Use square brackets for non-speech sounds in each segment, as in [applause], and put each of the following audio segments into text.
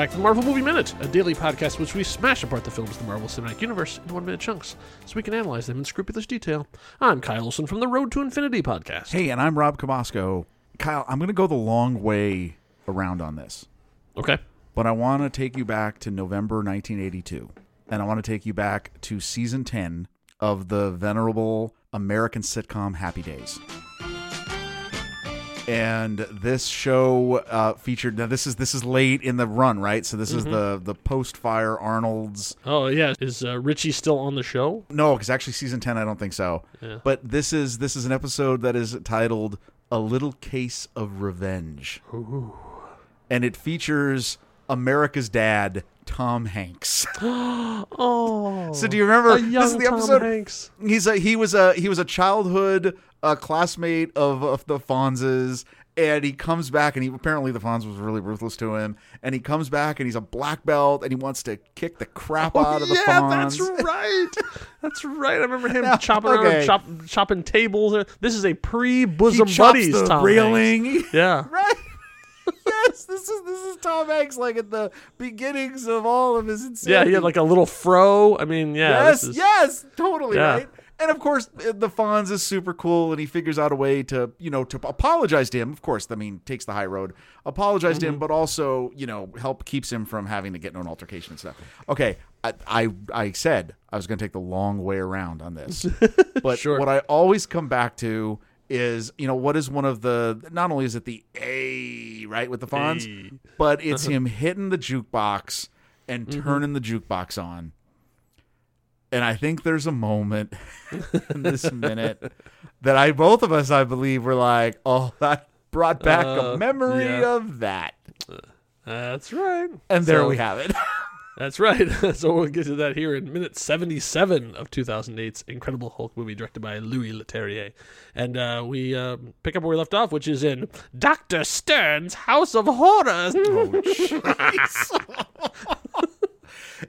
back to the Marvel Movie Minute, a daily podcast in which we smash apart the films of the Marvel Cinematic Universe in one minute chunks so we can analyze them in scrupulous detail. I'm Kyle Olson from the Road to Infinity podcast. Hey, and I'm Rob Cabasco. Kyle, I'm going to go the long way around on this, Okay. but I want to take you back to November 1982, and I want to take you back to season 10 of the venerable American sitcom Happy Days. And this show uh, featured. Now, this is this is late in the run, right? So this is the the post fire Arnold's Oh, yeah. Is uh, Richie still on the show? No, because actually season ten, I don't think so. Yeah. But this is this is an episode that is titled "A Little Case of Revenge," and it features America's dad, Tom Hanks. [laughs] Oh. so do you remember? this is the Tom episode. Hanks. He's a he was a he was a childhood uh, classmate of, of the Fonzes. And he comes back, and he apparently the Fonz was really ruthless to him. And he comes back, and he's a black belt, and he wants to kick the crap out of the Oh, yeah, Fonz. that's [laughs] right. That's right. I remember him Yeah, chopping okay. chop, chopping tables. This is a pre-bosom chops buddies. the Tom Hanks. railing. Yeah. [laughs] Right. Yes, this is this is Tom Hanks like at the beginnings of all of his insanity. Yeah, he had like a little fro. I mean, yeah. yes, is, yes, totally Yeah. right. And of course, the Fonz is super cool, and he figures out a way to, you know, to apologize to him. Of course, I mean, takes the high road, apologize to him, Mm-hmm. but also, you know, help keeps him from having to get into an altercation and stuff. Okay, I I, I said I was going to take the long way around on this, [laughs] but Sure. what I always come back to is, you know, what is one of the? Not only is it the A right with the Fonz, Hey. but [laughs] it's him hitting the jukebox and turning the jukebox on. And I think there's a moment [laughs] in this minute that I both of us I believe were like, "Oh, that brought back Uh, a memory yeah. of that." That's right. And there So- we have it. [laughs] That's right. [laughs] so we'll get to that here in minute 77 of 2008's Incredible Hulk movie directed by Louis Leterrier. And uh, we uh, pick up where we left off, which is in Dr. Stern's House of Horrors. [laughs] [laughs]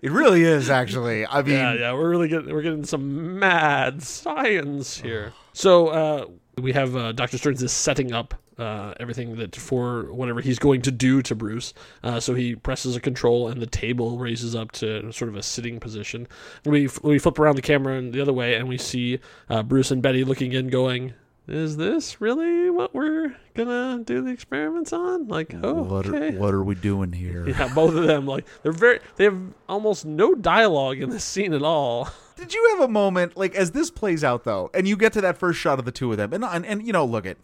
it really is actually. I mean, yeah, yeah, we're really getting we're getting some mad science here. [sighs] So uh, we have uh, Doctor Sterns is setting up uh, everything that for whatever he's going to do to Bruce. Uh, so he presses a control, and the table raises up to sort of a sitting position. We we flip around the camera and the other way, and we see uh, Bruce and Betty looking in, going. Is this really what we're gonna do the experiments on? Like, oh, what are, okay. what are we doing here? Yeah, both of them like they're very they have almost no dialogue in this scene at all. [laughs] Did you have a moment like as this plays out though, and you get to that first shot of the two of them, and and, and you know, look at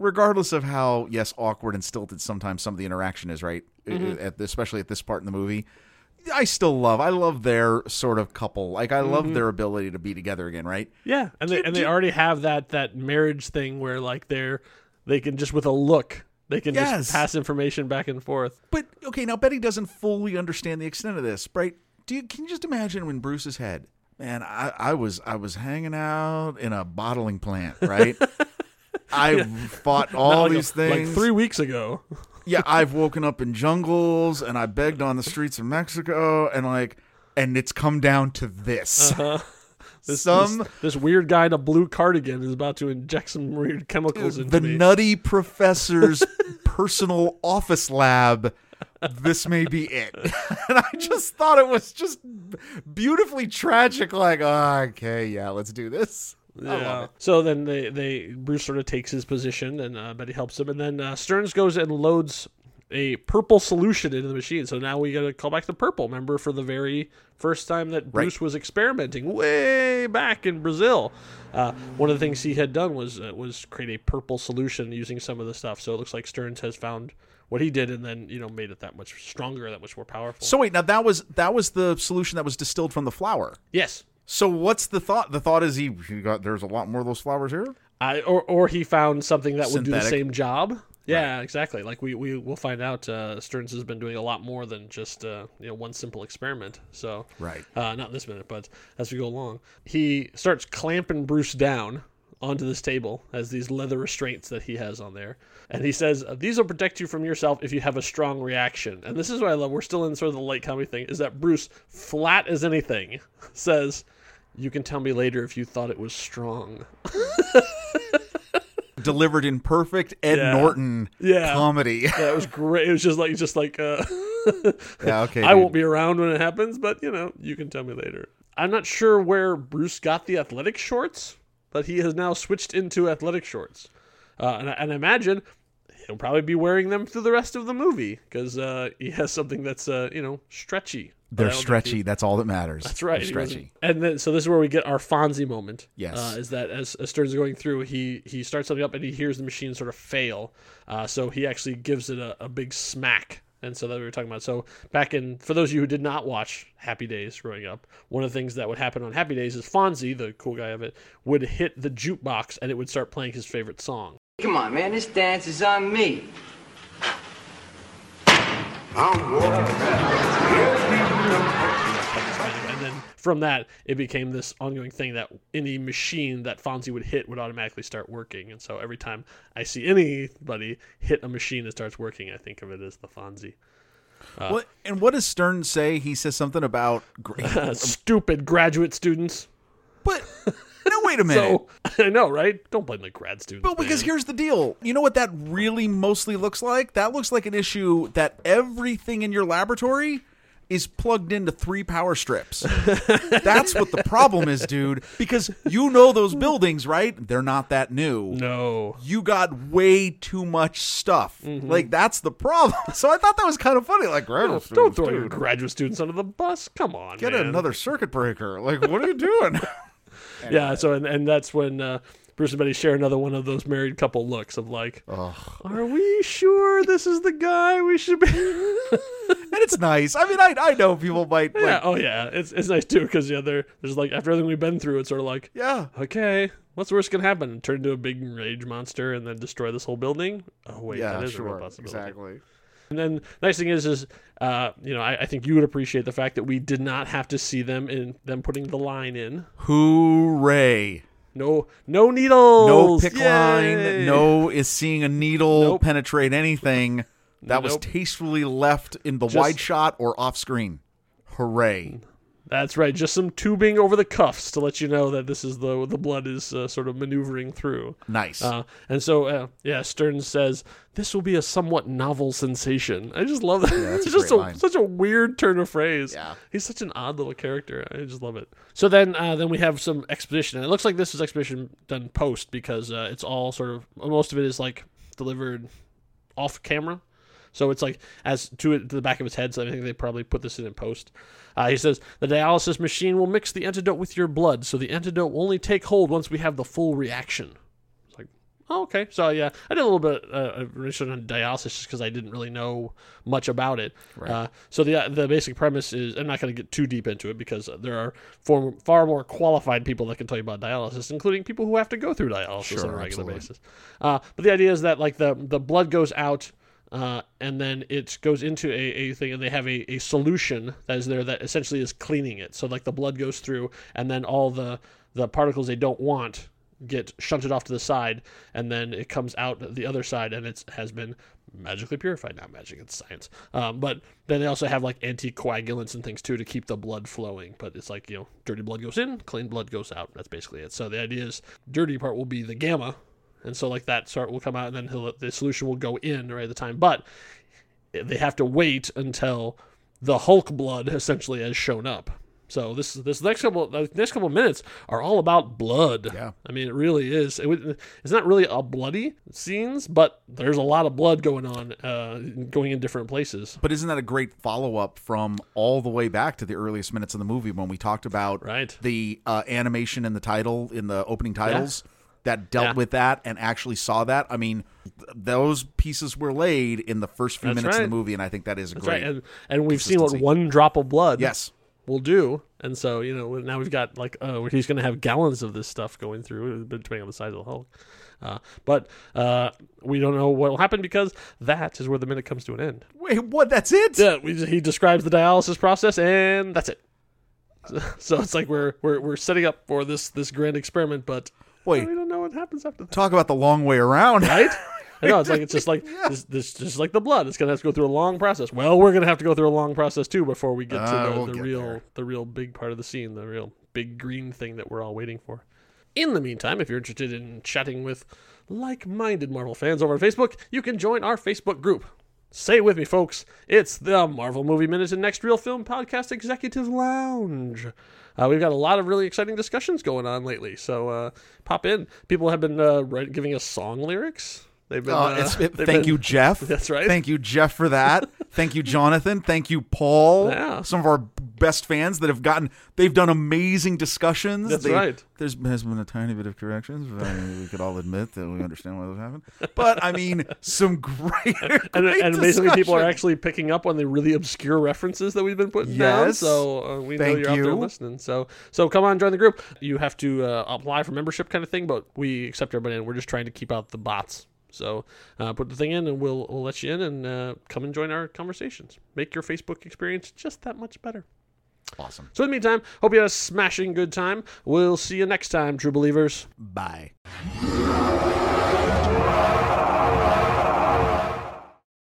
regardless of how yes awkward and stilted sometimes some of the interaction is, right? Mm-hmm. At, especially at this part in the movie, I still love. I love their sort of couple. Like I Mm-hmm. love their ability to be together again, right? Yeah, and they and do they already have that that marriage thing where like they're they can just with a look they can Yes. just pass information back and forth. But okay, now Betty doesn't fully understand the extent of this, right? Do you can you just imagine when Bruce's head? Man, I, I was I was hanging out in a bottling plant, right? [laughs] I fought [laughs] all Not like a- these things. like three weeks ago. [laughs] yeah, I've woken up in jungles and I begged on the streets of Mexico and like and it's come down to this. [laughs] Uh, this, Some this, this weird guy in a blue cardigan is about to inject some weird chemicals into the me. nutty professor's personal office lab. This may be it. and I just thought it was just beautifully tragic like, oh, okay, yeah, let's do this. Yeah. So then they, they Bruce sort of takes his position, and uh, Betty helps him, and then uh, Sterns goes and loads a purple solution into the machine. So now we got to call back the purple. Remember, for the very first time that Bruce was experimenting way back in Brazil, uh, one of the things he had done was uh, was create a purple solution using some of the stuff. So it looks like Sterns has found what he did, and then you know made it that much stronger, that much more powerful. So wait, now that was that was the solution that was distilled from the flower. yes. So what's the thought? The thought is he, he got there's a lot more of those flowers here. I or or he found something that would do the same job. Yeah, exactly. Like we we will find out. Uh, Sterns has been doing a lot more than just uh, you know one simple experiment. So Right. uh, not this minute, but as we go along, he starts clamping Bruce down onto this table as these leather restraints that he has on there, and he says these will protect you from yourself if you have a strong reaction. And this is what I love. We're still in sort of the light comedy thing. Is that Bruce, flat as anything, [laughs] says. You can tell me later if you thought it was strong. [laughs] Delivered in perfect Ed Yeah. Norton Yeah. comedy. [laughs] Yeah, it was great. It was just like just like uh [laughs] Yeah, okay. I dude. won't be around when it happens, but you know, you can tell me later. I'm not sure where Bruce got the athletic shorts, but he has now switched into athletic shorts, uh, and, I, and I imagine he'll probably be wearing them through the rest of the movie because uh, he has something that's uh, you know stretchy. But I They're don't think stretchy. he- That's all that matters. That's right. They're stretchy. And then, so this is where we get our Fonzie moment. Yes. uh, is that as, as Sterns is going through, he he starts something up and he hears the machine sort of fail. Uh, so he actually gives it a, a big smack. And so that we were talking about. So back in for those of you who did not watch Happy Days growing up, one of the things that would happen on Happy Days is Fonzie, the cool guy of it, would hit the jukebox and it would start playing his favorite song. Come on, man, this dance is on me. And from that, it became this ongoing thing that any machine that Fonzie would hit would automatically start working. And so every time I see anybody hit a machine that starts working, I think of it as the Fonzie. what and what does Stern say? He says something about. gra- Uh, [laughs] stupid graduate students. but no, wait a [laughs] minute. So [laughs] I know, right? Don't blame the grad students. But because man. here's the deal. You know what that really mostly looks like? That looks like an issue that everything in your laboratory is plugged into three power strips. That's what the problem is, dude. Because you know those buildings, right? They're not that new. no, You got way too much stuff. Mm-hmm. Like that's the problem. [laughs] So I thought that was kind of funny. Like, graduate don't students, throw your graduate students under the bus. Come on, get man. another circuit breaker. Like, what are you doing? [laughs] [laughs] Yeah. So and, and that's when uh, Bruce and Betty share another one of those married couple looks of like, are we sure this is the guy we should be? And it's nice. I mean, I I know people might like, Yeah, oh yeah, it's it's nice too because yeah, there there's like after everything we've been through, it's sort of like yeah. okay, what's the worst gonna happen? Turn into a big rage monster and then destroy this whole building? Oh wait, Yeah, that is a real sure. possibility. Exactly. And then nice thing is is uh, you know I, I think you would appreciate the fact that we did not have to see them in them putting the line in. Hooray. No no needles. No pick Yay! line. No is seeing a needle Nope. penetrate anything. That was tastefully left in the Just- wide shot or off screen. Hooray. That's right. Just some tubing over the cuffs to let you know that this is the the blood is uh, sort of maneuvering through. Nice. Uh, and so, uh, yeah, Stern says this will be a somewhat novel sensation. I just love that. [laughs] a it's just a, such a weird turn of phrase. Yeah. he's such an odd little character. I just love it. So then, uh, then we have some exposition, and it looks like this is exposition done post because uh, it's all sort of most of it is like delivered off camera. So it's like as to, it, to the back of his head. So I think they probably put this in in post. Uh, he says the dialysis machine will mix the antidote with your blood, so the antidote will only take hold once we have the full reaction. It's like, oh, okay. So yeah, I did a little bit uh, of research on dialysis just because I didn't really know much about it. Uh, so the the basic premise is I'm not going to get too deep into it because there are far, far more qualified people that can tell you about dialysis, including people who have to go through dialysis Sure, on a regular absolutely. basis. Uh, but the idea is that like the the blood goes out. Uh, and then it goes into a, a thing, and they have a, a solution that is there that essentially is cleaning it. So like the blood goes through, and then all the the particles they don't want get shunted off to the side, and then it comes out the other side, and it has been magically purified. Not magic, it's science. Um, but then they also have like anticoagulants and things too to keep the blood flowing. But it's like you know, dirty blood goes in, clean blood goes out. That's basically it. So the idea is, dirty part will be the gamma, and so like that start will come out, and then he'll, the solution will go in right at the time. But they have to wait until the Hulk blood essentially has shown up. So this this next couple the next couple of minutes are all about blood. Yeah. I mean it really is. It, it's not really a bloody scenes, but there's a lot of blood going on, uh, going in different places. But isn't that a great follow up from all the way back to the earliest minutes of the movie when we talked about Right. the uh, animation in the title in the opening titles that dealt Yeah. with that and actually saw that? I mean, th- those pieces were laid in the first few That's minutes of the movie, and I think that is a That's great. right, and and we've seen what one drop of blood yes, will do, and so you know now we've got like uh, he's going to have gallons of this stuff going through, depending on the size of the Hulk. Uh, but uh, we don't know what will happen because that is where the minute comes to an end. wait, what? That's it? Yeah, we, he describes the dialysis process, and that's it. [laughs] So it's like we're we're we're setting up for this this grand experiment, but We don't know what happens after that, Talk about the long way around, right? [laughs] I know it's like it's just like this, this just like the blood. It's gonna have to go through a long process. Well, we're gonna have to go through a long process too before we get Uh, to the, we'll the get real there. the real big part of the scene, the real big green thing that we're all waiting for. In the meantime, if you're interested in chatting with like-minded Marvel fans over on Facebook, you can join our Facebook group. Say it with me, folks. It's the Marvel Movie Minute and Next Reel Film Podcast Executive Lounge. Uh, we've got a lot of really exciting discussions going on lately, so uh, pop in. People have been uh, giving us song lyrics. They've been. Uh, uh, it's- it- they've thank been- you, Jeff. [laughs] That's right. Thank you, Jeff, for that. [laughs] thank you, Jonathan. Thank you, Paul. Yeah. Some of our best fans that have gotten. They've done amazing discussions. That's They- right. There's has been a tiny bit of corrections. But I mean, we could all admit that we understand why those happened. But I mean, some great. [laughs] and, great and basically, people are actually picking up on the really obscure references that we've been putting down. So uh, we know you're out there listening. So so come on, join the group. You have to uh, apply for membership, kind of thing. But we accept everybody, and we're just trying to keep out the bots. So uh, put the thing in, and we'll we'll let you in, and uh, come and join our conversations. Make your Facebook experience just that much better. Awesome. So in the meantime, hope you had a smashing good time. We'll see you next time, true believers. Bye.